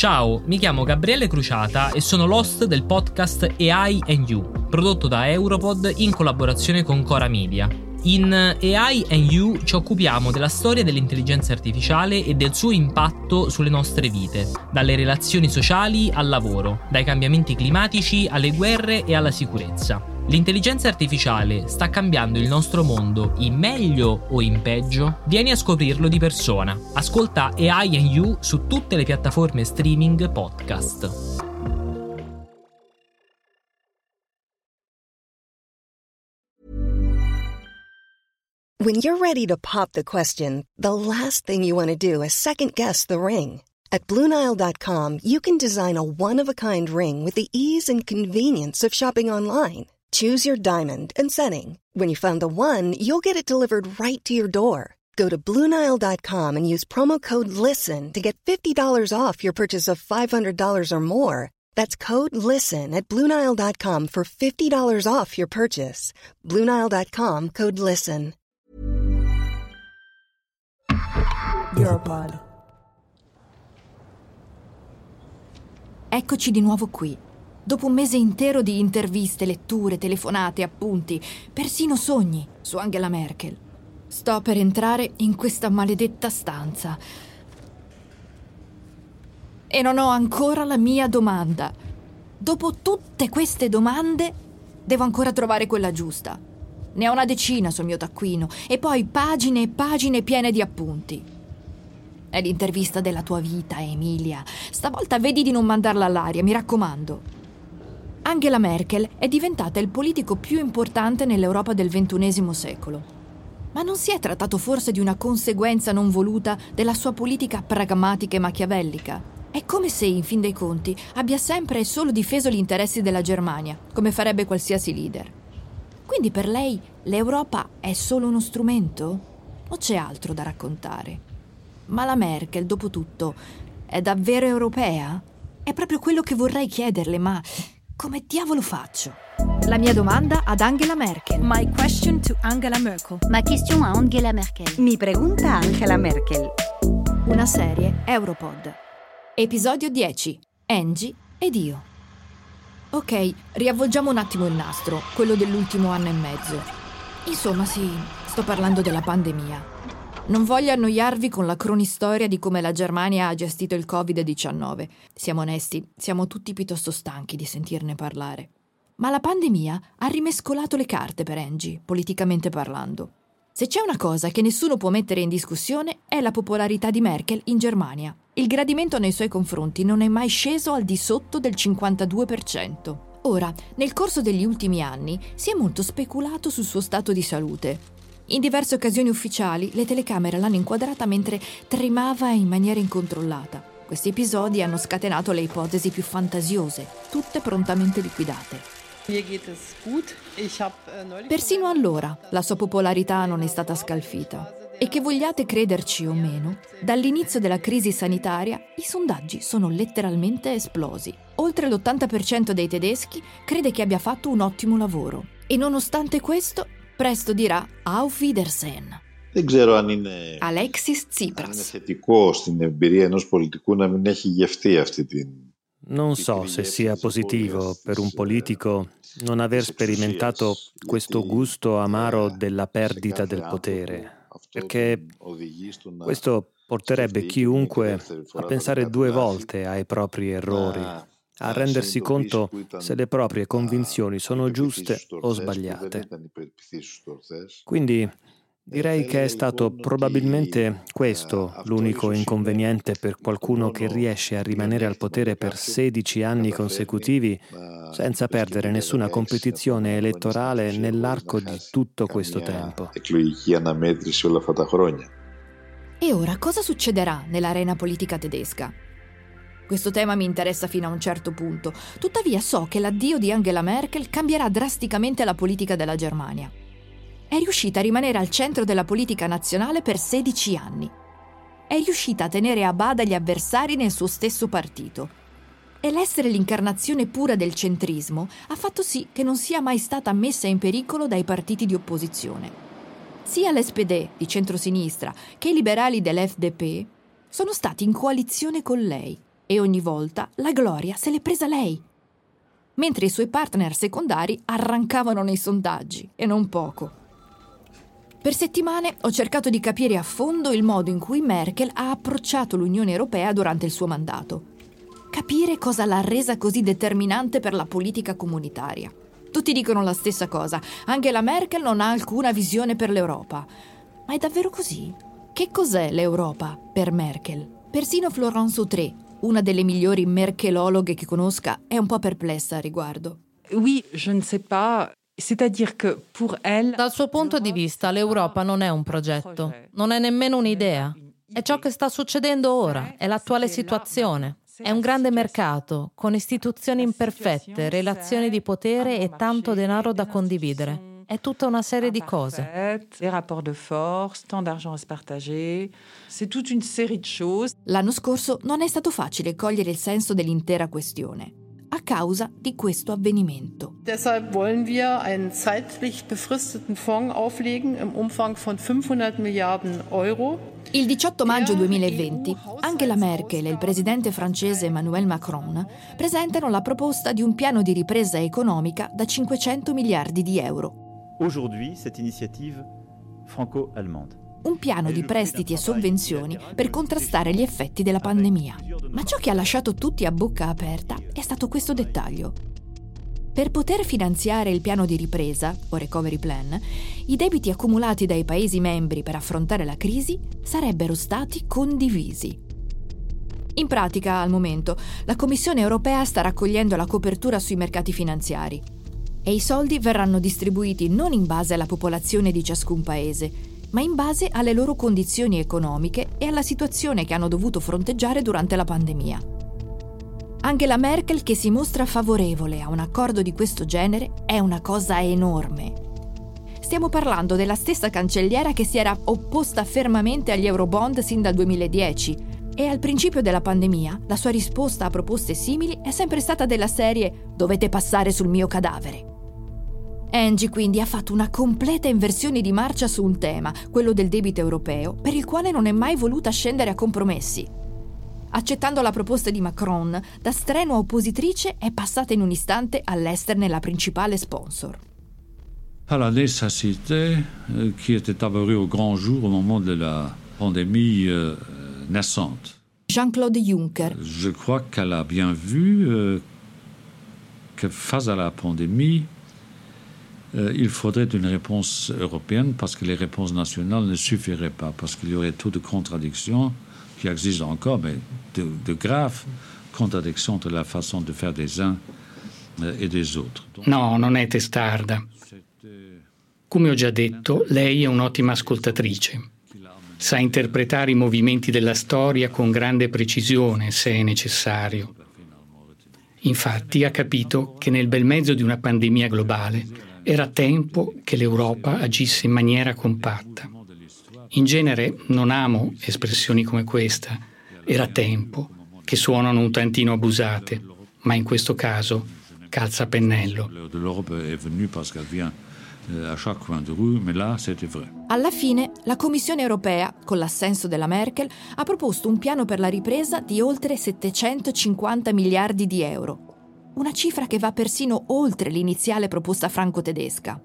Ciao, mi chiamo Gabriele Cruciata e sono l'host del podcast AI and You, prodotto da Europod in collaborazione con Cora Media. In AI and You ci occupiamo della storia dell'intelligenza artificiale e del suo impatto sulle nostre vite, dalle relazioni sociali al lavoro, dai cambiamenti climatici alle guerre e alla sicurezza. L'intelligenza artificiale sta cambiando il nostro mondo in meglio o in peggio? Vieni a scoprirlo di persona. Ascolta AI and You su tutte le piattaforme streaming podcast. When you're ready to pop the question, the last thing you want to do is second guess the ring. At Bluenile.com, you can design a one of a kind ring with the ease and convenience of shopping online. Choose your diamond and setting. When you find the one, you'll get it delivered right to your door. Go to Bluenile.com and use promo code LISTEN to get $50 off your purchase of $500 or more. That's code LISTEN at Bluenile.com for $50 off your purchase. Bluenile.com code LISTEN. Europod. Eccoci di nuovo qui. Dopo un mese intero di interviste, letture, telefonate, appunti, persino sogni su Angela Merkel. Sto per entrare in questa maledetta stanza. E non ho ancora la mia domanda. Dopo tutte queste domande, devo ancora trovare quella giusta. Ne ho una decina sul mio taccuino e poi pagine e pagine piene di appunti. È l'intervista della tua vita, Emilia. Stavolta vedi di non mandarla all'aria, mi raccomando. Angela Merkel è diventata il politico più importante nell'Europa del XXI secolo. Ma non si è trattato forse di una conseguenza non voluta della sua politica pragmatica e machiavellica? È come se, in fin dei conti, abbia sempre e solo difeso gli interessi della Germania, come farebbe qualsiasi leader. Quindi per lei l'Europa è solo uno strumento? O c'è altro da raccontare? Ma la Merkel, dopo tutto, è davvero europea? È proprio quello che vorrei chiederle, ma come diavolo faccio? La mia domanda ad Angela Merkel. My question to Angela Merkel. Ma question a Angela Merkel. Mi pregunta Angela Merkel. Una serie Europod. Episodio 10. Angie ed io. Ok, riavvolgiamo un attimo il nastro, quello dell'ultimo anno e mezzo. Insomma, sì, sto parlando della pandemia. Non voglio annoiarvi con la cronistoria di come la Germania ha gestito il Covid-19. Siamo onesti, siamo tutti piuttosto stanchi di sentirne parlare. Ma la pandemia ha rimescolato le carte per Angie, politicamente parlando. Se c'è una cosa che nessuno può mettere in discussione è la popolarità di Merkel in Germania. Il gradimento nei suoi confronti non è mai sceso al di sotto del 52%. Ora, nel corso degli ultimi anni si è molto speculato sul suo stato di salute. In diverse occasioni ufficiali le telecamere l'hanno inquadrata mentre tremava in maniera incontrollata. Questi episodi hanno scatenato le ipotesi più fantasiose, tutte prontamente liquidate. Persino allora la sua popolarità non è stata scalfita. E che vogliate crederci o meno, dall'inizio della crisi sanitaria i sondaggi sono letteralmente esplosi. Oltre l'80% dei tedeschi crede che abbia fatto un ottimo lavoro. E nonostante questo, presto dirà Auf Wiedersehen. Δεν ξέρω αν είναι, Alexis αν είναι Tsipras. θετικό στην εμπειρία ενός πολιτικού να μην έχει γευτεί αυτή την... Non so se sia positivo per un politico non aver sperimentato questo gusto amaro della perdita del potere, perché questo porterebbe chiunque a pensare due volte ai propri errori, a rendersi conto se le proprie convinzioni sono giuste o sbagliate. Quindi direi che è stato probabilmente questo l'unico inconveniente per qualcuno che riesce a rimanere al potere per 16 anni consecutivi senza perdere nessuna competizione elettorale nell'arco di tutto questo tempo. E ora cosa succederà nell'arena politica tedesca? Questo tema mi interessa fino a un certo punto, tuttavia so che l'addio di Angela Merkel cambierà drasticamente la politica della Germania. È riuscita a rimanere al centro della politica nazionale per 16 anni. È riuscita a tenere a bada gli avversari nel suo stesso partito. E l'essere l'incarnazione pura del centrismo ha fatto sì che non sia mai stata messa in pericolo dai partiti di opposizione. Sia l'SPD di centrosinistra che i liberali dell'FDP sono stati in coalizione con lei. E ogni volta la gloria se l'è presa lei. Mentre i suoi partner secondari arrancavano nei sondaggi, e non poco. Per settimane ho cercato di capire a fondo il modo in cui Merkel ha approcciato l'Unione Europea durante il suo mandato. Capire cosa l'ha resa così determinante per la politica comunitaria. Tutti dicono la stessa cosa, anche la Merkel non ha alcuna visione per l'Europa. Ma è davvero così? Che cos'è l'Europa per Merkel? Persino Florence Autré, una delle migliori merkelologhe che conosca, è un po' perplessa a riguardo. Oui, je ne sais pas. Dal suo punto di vista l'Europa non è un progetto, non è nemmeno un'idea. È ciò che sta succedendo ora, è l'attuale situazione. È un grande mercato, con istituzioni imperfette, relazioni di potere e tanto denaro da condividere. È tutta una serie di cose. L'anno scorso non è stato facile cogliere il senso dell'intera questione a causa di questo avvenimento. Deshalb wollen wir einen zeitlich befristeten Fonds auflegen im Umfang von 500 Milliarden Euro. Il 18 maggio 2020 Angela Merkel e il presidente francese Emmanuel Macron presentano la proposta di un piano di ripresa economica da 500 miliardi di euro. Aujourd'hui, cette initiative franco-allemande un piano di prestiti e sovvenzioni per contrastare gli effetti della pandemia. Ma ciò che ha lasciato tutti a bocca aperta è stato questo dettaglio. Per poter finanziare il piano di ripresa, o recovery plan, i debiti accumulati dai Paesi membri per affrontare la crisi sarebbero stati condivisi. In pratica, al momento, la Commissione europea sta raccogliendo la copertura sui mercati finanziari e i soldi verranno distribuiti non in base alla popolazione di ciascun Paese, ma in base alle loro condizioni economiche e alla situazione che hanno dovuto fronteggiare durante la pandemia. Anche la Merkel, che si mostra favorevole a un accordo di questo genere, è una cosa enorme. Stiamo parlando della stessa cancelliera che si era opposta fermamente agli Eurobond sin dal 2010 e al principio della pandemia la sua risposta a proposte simili è sempre stata della serie dovete passare sul mio cadavere. Angie quindi ha fatto una completa inversione di marcia su un tema, quello del debito europeo, per il quale non è mai voluta scendere a compromessi. Accettando la proposta di Macron, da strenua oppositrice è passata in un istante all'esterne la principale sponsor. À la nécessité euh, qui était apparue au grand jour au moment de la pandémie euh, naissante. Jean-Claude Juncker. Je crois qu'elle a bien vu euh, que face à la pandémie, euh, il faudrait une réponse européenne parce que les réponses nationales ne suffiraient pas, parce qu'il y aurait trop de contradictions qui existent encore, mais de, de graves contradictions entre la façon de faire des uns euh, e des autres. No, non è testarda. Come ho già detto, lei è un'ottima ascoltatrice. Sa interpretare i movimenti della storia con grande precisione, se è necessario. Infatti ha capito che nel bel mezzo di una pandemia globale era tempo che l'Europa agisse in maniera compatta. In genere non amo espressioni come questa, era tempo, che suonano un tantino abusate, ma in questo caso calza a pennello. Alla fine, la Commissione europea, con l'assenso della Merkel, ha proposto un piano per la ripresa di oltre 750 miliardi di euro, una cifra che va persino oltre l'iniziale proposta franco-tedesca.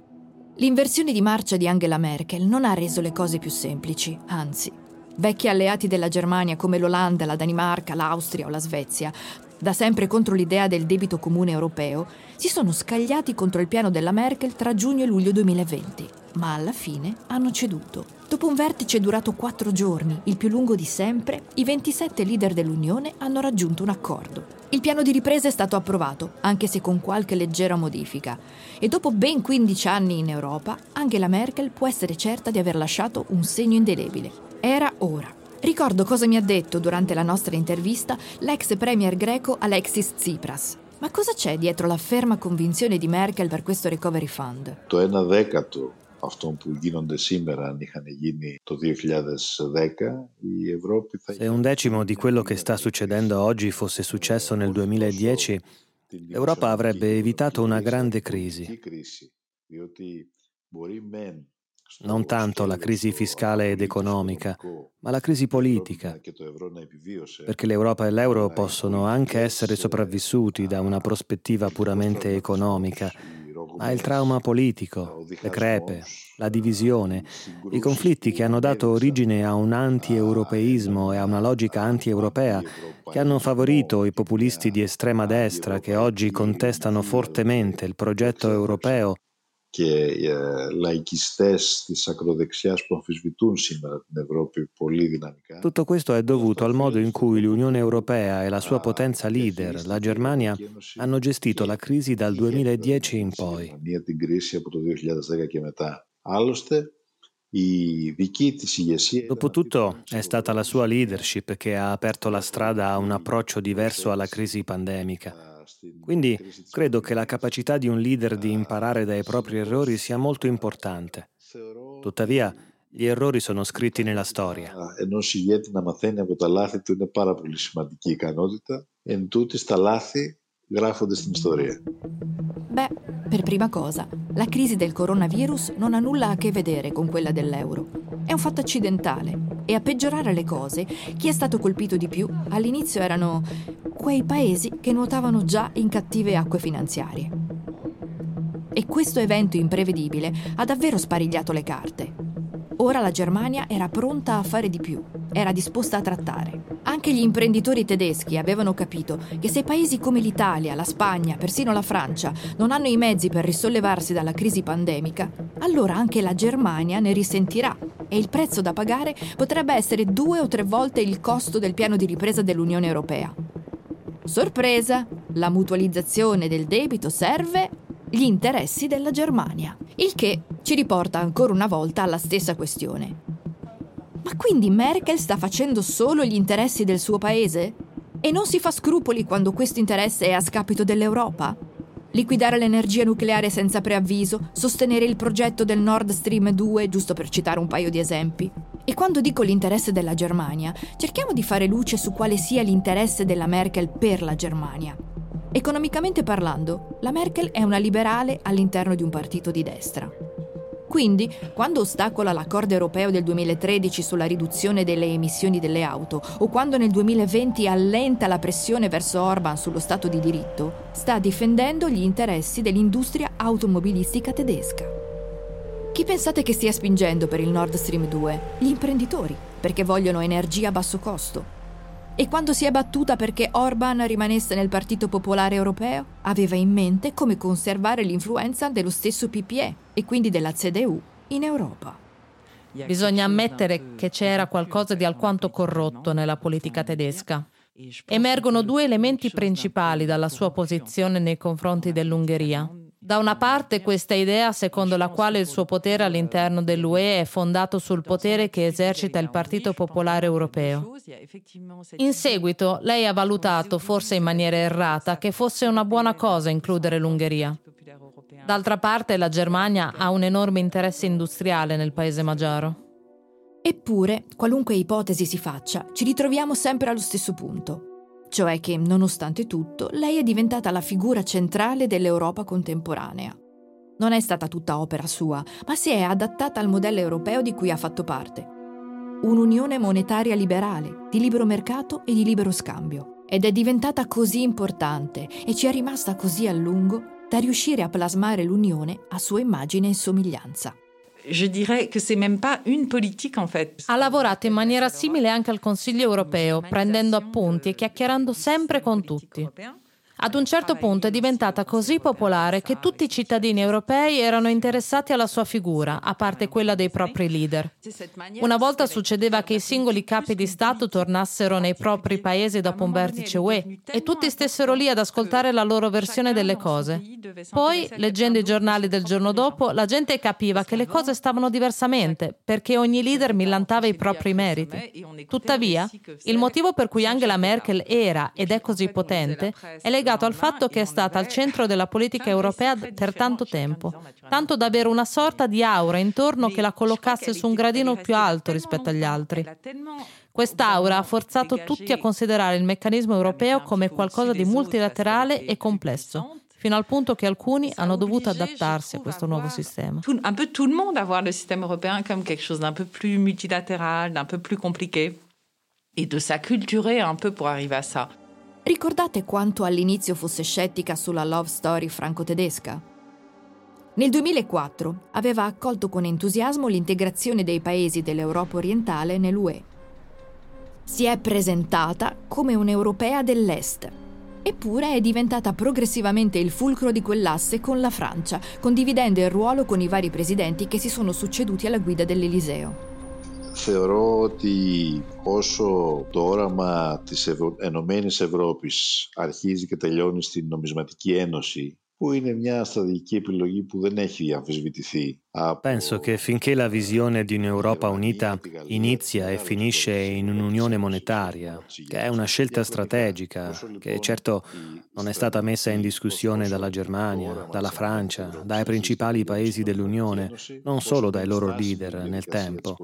L'inversione di marcia di Angela Merkel non ha reso le cose più semplici, anzi. Vecchi alleati della Germania come l'Olanda, la Danimarca, l'Austria o la Svezia, da sempre contro l'idea del debito comune europeo, si sono scagliati contro il piano della Merkel tra giugno e luglio 2020, ma alla fine hanno ceduto. Dopo un vertice durato quattro giorni, il più lungo di sempre, i 27 leader dell'Unione hanno raggiunto un accordo. Il piano di ripresa è stato approvato, anche se con qualche leggera modifica, e dopo ben 15 anni in Europa, anche la Merkel può essere certa di aver lasciato un segno indelebile. Era ora. Ricordo cosa mi ha detto durante la nostra intervista l'ex premier greco Alexis Tsipras. Ma cosa c'è dietro la ferma convinzione di Merkel per questo recovery fund? Το ένα δέκατο αυτών που γίνονται σήμερα αν είχαν γίνει το 2010 η Ευρώπη θα... Se un decimo di quello che sta succedendo oggi fosse successo nel 2010, l'Europa avrebbe evitato una grande crisi. non tanto la crisi fiscale ed economica, ma la crisi politica, perché l'Europa e l'euro possono anche essere sopravvissuti da una prospettiva puramente economica, ma il trauma politico, le crepe, la divisione, i conflitti che hanno dato origine a un anti-europeismo e a una logica anti-europea che hanno favorito i populisti di estrema destra che oggi contestano fortemente il progetto europeo και λαϊκιστές της ακροδεξιάς που αμφισβητούν σήμερα την Ευρώπη πολύ δυναμικά. Tutto questo è dovuto al modo in cui l'Unione Europea e la sua potenza leader, la Germania, hanno gestito la crisi dal 2010 in poi. Την κρίση από το 2010 και μετά. Άλλωστε, Dopotutto è stata la sua leadership che ha aperto la strada a un approccio diverso alla crisi pandemica. Quindi credo che la capacità di un leader di imparare dai propri errori sia molto importante. Tuttavia, gli errori sono scritti nella storia. Ενός ηγέτη να μαθαίνει από τα λάθη του είναι πάρα πολύ σημαντική ικανότητα. Εν τούτη, στα λάθη Grafo di storia. Beh, per prima cosa, la crisi del coronavirus non ha nulla a che vedere con quella dell'euro. È un fatto accidentale e a peggiorare le cose, chi è stato colpito di più all'inizio erano quei paesi che nuotavano già in cattive acque finanziarie. E questo evento imprevedibile ha davvero sparigliato le carte. Ora la Germania era pronta a fare di più era disposta a trattare. Anche gli imprenditori tedeschi avevano capito che se paesi come l'Italia, la Spagna, persino la Francia non hanno i mezzi per risollevarsi dalla crisi pandemica, allora anche la Germania ne risentirà e il prezzo da pagare potrebbe essere due o tre volte il costo del piano di ripresa dell'Unione Europea. Sorpresa! La mutualizzazione del debito serve gli interessi della Germania, il che ci riporta ancora una volta alla stessa questione. Ma quindi Merkel sta facendo solo gli interessi del suo paese? E non si fa scrupoli quando questo interesse è a scapito dell'Europa? Liquidare l'energia nucleare senza preavviso, sostenere il progetto del Nord Stream 2, giusto per citare un paio di esempi. E quando dico l'interesse della Germania, cerchiamo di fare luce su quale sia l'interesse della Merkel per la Germania. Economicamente parlando, la Merkel è una liberale all'interno di un partito di destra. Quindi, quando ostacola l'accordo europeo del 2013 sulla riduzione delle emissioni delle auto o quando nel 2020 allenta la pressione verso Orban sullo Stato di diritto, sta difendendo gli interessi dell'industria automobilistica tedesca. Chi pensate che stia spingendo per il Nord Stream 2? Gli imprenditori, perché vogliono energia a basso costo. E quando si è battuta perché Orban rimanesse nel Partito Popolare Europeo, aveva in mente come conservare l'influenza dello stesso PPE e quindi della CDU in Europa. Bisogna ammettere che c'era qualcosa di alquanto corrotto nella politica tedesca. Emergono due elementi principali dalla sua posizione nei confronti dell'Ungheria. Da una parte questa idea secondo la quale il suo potere all'interno dell'UE è fondato sul potere che esercita il Partito Popolare Europeo. In seguito lei ha valutato, forse in maniera errata, che fosse una buona cosa includere l'Ungheria. D'altra parte la Germania ha un enorme interesse industriale nel paese magiaro. Eppure, qualunque ipotesi si faccia, ci ritroviamo sempre allo stesso punto cioè che, nonostante tutto, lei è diventata la figura centrale dell'Europa contemporanea. Non è stata tutta opera sua, ma si è adattata al modello europeo di cui ha fatto parte. Un'unione monetaria liberale, di libero mercato e di libero scambio. Ed è diventata così importante e ci è rimasta così a lungo da riuscire a plasmare l'Unione a sua immagine e somiglianza Ha lavorato in maniera simile anche al Consiglio europeo, prendendo appunti e chiacchierando sempre con tutti. Ad un certo punto è diventata così popolare che tutti i cittadini europei erano interessati alla sua figura, a parte quella dei propri leader. Una volta succedeva che i singoli capi di Stato tornassero nei propri paesi dopo un vertice UE e tutti stessero lì ad ascoltare la loro versione delle cose. Poi, leggendo i giornali del giorno dopo, la gente capiva che le cose stavano diversamente, perché ogni leader millantava i propri meriti. Tuttavia, il motivo per cui Angela Merkel era ed è così potente è legato legato al fatto che è stata al centro della politica europea per tanto tempo, tanto da avere una sorta di aura intorno che la collocasse su un gradino più alto rispetto agli altri. Quest'aura ha forzato tutti a considerare il meccanismo europeo come qualcosa di multilaterale e complesso, fino al punto che alcuni hanno dovuto adattarsi a questo nuovo sistema. Un peu tout le monde a voir le système européen comme quelque chose d'un peu plus multilatéral, d'un peu plus compliqué et de s'acculturer un peu pour arriver à ça. Ricordate quanto all'inizio fosse scettica sulla love story franco-tedesca? Nel 2004 aveva accolto con entusiasmo l'integrazione dei paesi dell'Europa orientale nell'UE. Si è presentata come un'europea dell'Est, eppure è diventata progressivamente il fulcro di quell'asse con la Francia, condividendo il ruolo con i vari presidenti che si sono succeduti alla guida dell'Eliseo. Θεωρώ ότι όσο το όραμα της Ευρω... Ενωμένης Ευρώπης αρχίζει και τελειώνει στην νομισματική ένωση που είναι μια στρατηγική επιλογή που δεν έχει αμφισβητηθεί. Penso che finché la visione di un'Europa unita inizia e finisce in un'unione monetaria, che è una scelta strategica, che certo non è stata messa in discussione dalla Germania, dalla Francia, dai principali paesi dell'Unione, non solo dai loro leader nel tempo,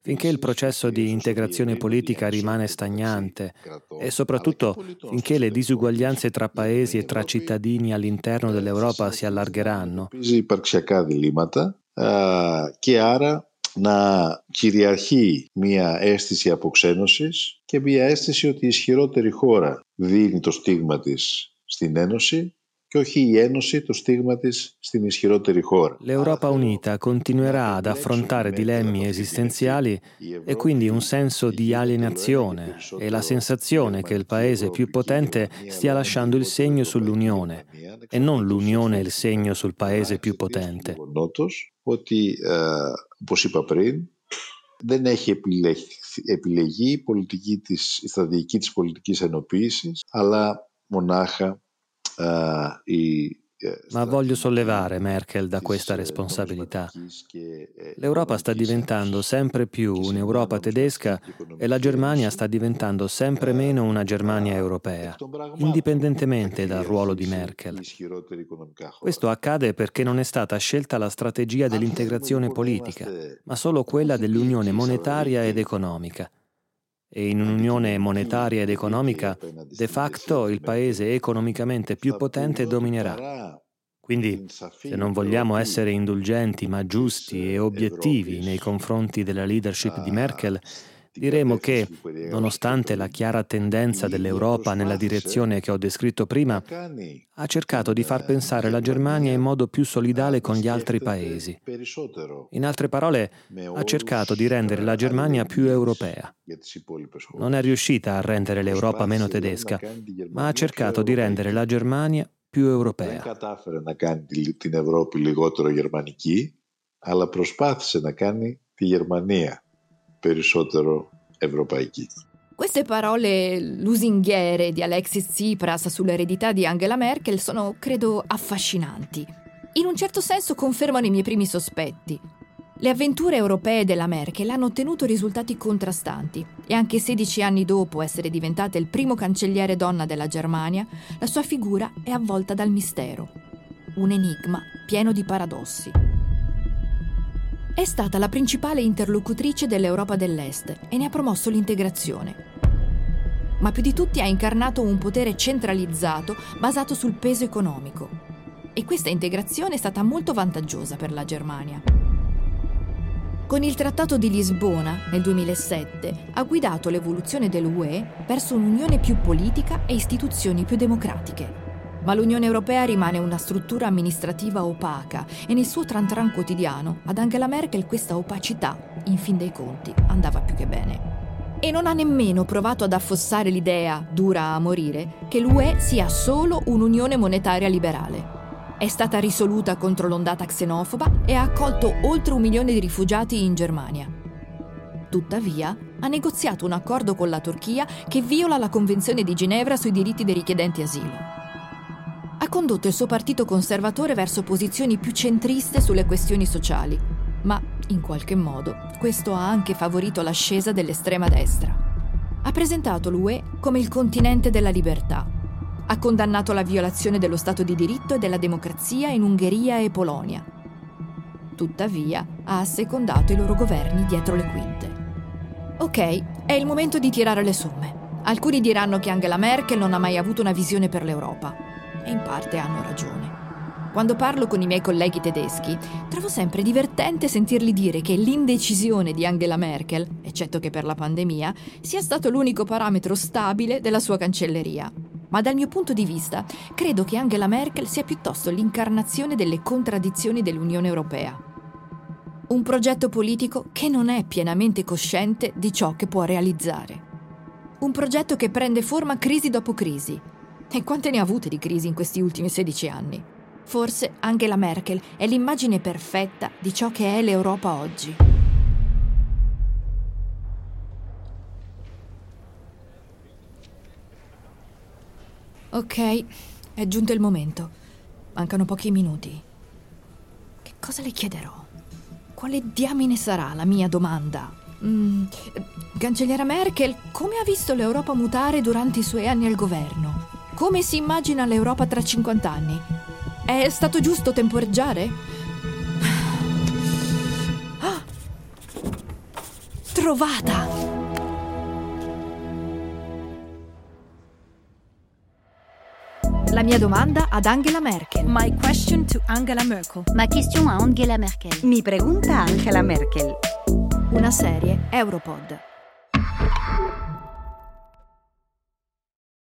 finché il processo di integrazione politica rimane stagnante e soprattutto finché le disuguaglianze tra paesi e tra cittadini all'interno dell'Europa si allargheranno, και άρα να κυριαρχεί μια αίσθηση αποξένωσης και μια αίσθηση ότι η ισχυρότερη χώρα δίνει το στίγμα της στην Ένωση και όχι η Ένωση το στίγμα της στην ισχυρότερη χώρα. L'Europa unita continuerà ad affrontare dilemmi esistenziali e quindi un senso di alienazione e la sensazione che il paese più potente stia lasciando il segno sull'Unione e non l'Unione il segno sul paese più potente. Ότι, όπως είπα πριν, δεν έχει επιλεγεί, επιλεγεί η, πολιτική της, η στρατηγική της πολιτικής ενοποίησης, αλλά μονάχα uh, i Ma voglio sollevare Merkel da questa responsabilità. L'Europa sta diventando sempre più un'Europa tedesca e la Germania sta diventando sempre meno una Germania europea, indipendentemente dal ruolo di Merkel. Questo accade perché non è stata scelta la strategia dell'integrazione politica, ma solo quella dell'unione monetaria ed economica e in un'unione monetaria ed economica, de facto il paese economicamente più potente dominerà. Quindi, se non vogliamo essere indulgenti ma giusti e obiettivi nei confronti della leadership di Merkel, Diremo che, nonostante la chiara tendenza dell'Europa nella direzione che ho descritto prima, ha cercato di far pensare la Germania in modo più solidale con gli altri paesi. In altre parole, ha cercato di rendere la Germania più europea. Non è riuscita a rendere l'Europa meno tedesca, ma ha cercato di rendere la Germania più europea. Δεν κατάφερε να κάνει την Ευρώπη λιγότερο γερμανική, αλλά προσπάθησε να κάνει τη Γερμανία περισσότερο ευρωπαϊκή. Queste parole lusinghiere di Alexis Tsipras sull'eredità di Angela Merkel sono, credo, affascinanti. In un certo senso confermano i miei primi sospetti. Le avventure europee della Merkel hanno ottenuto risultati contrastanti e anche 16 anni dopo essere diventata il primo cancelliere donna della Germania, la sua figura è avvolta dal mistero. Un enigma pieno di paradossi. È stata la principale interlocutrice dell'Europa dell'Est e ne ha promosso l'integrazione. Ma più di tutti ha incarnato un potere centralizzato basato sul peso economico. E questa integrazione è stata molto vantaggiosa per la Germania. Con il Trattato di Lisbona nel 2007 ha guidato l'evoluzione dell'UE verso un'unione più politica e istituzioni più democratiche. Ma l'Unione Europea rimane una struttura amministrativa opaca e nel suo tran tran quotidiano ad Angela Merkel questa opacità, in fin dei conti, andava più che bene. E non ha nemmeno provato ad affossare l'idea, dura a morire, che l'UE sia solo un'unione monetaria liberale. È stata risoluta contro l'ondata xenofoba e ha accolto oltre un milione di rifugiati in Germania. Tuttavia, ha negoziato un accordo con la Turchia che viola la Convenzione di Ginevra sui diritti dei richiedenti asilo ha condotto il suo partito conservatore verso posizioni più centriste sulle questioni sociali, ma in qualche modo questo ha anche favorito l'ascesa dell'estrema destra. Ha presentato l'UE come il continente della libertà. Ha condannato la violazione dello Stato di diritto e della democrazia in Ungheria e Polonia. Tuttavia, ha assecondato i loro governi dietro le quinte. Ok, è il momento di tirare le somme. Alcuni diranno che Angela Merkel non ha mai avuto una visione per l'Europa. E in parte hanno ragione. Quando parlo con i miei colleghi tedeschi, trovo sempre divertente sentirli dire che l'indecisione di Angela Merkel, eccetto che per la pandemia, sia stato l'unico parametro stabile della sua cancelleria. Ma dal mio punto di vista, credo che Angela Merkel sia piuttosto l'incarnazione delle contraddizioni dell'Unione Europea. Un progetto politico che non è pienamente cosciente di ciò che può realizzare. Un progetto che prende forma crisi dopo crisi. E quante ne ha avute di crisi in questi ultimi 16 anni? Forse Angela Merkel è l'immagine perfetta di ciò che è l'Europa oggi. Ok, è giunto il momento. Mancano pochi minuti. Che cosa le chiederò? Quale diamine sarà la mia domanda? Mm, cancelliera Merkel, come ha visto l'Europa mutare durante i suoi anni al governo? Come si immagina l'Europa tra 50 anni? È stato giusto temporeggiare? Ah! Trovata! La mia domanda ad Angela Merkel. My question to Angela Merkel. Ma question a Angela Merkel. Mi pregunta Angela Merkel. Una serie Europod.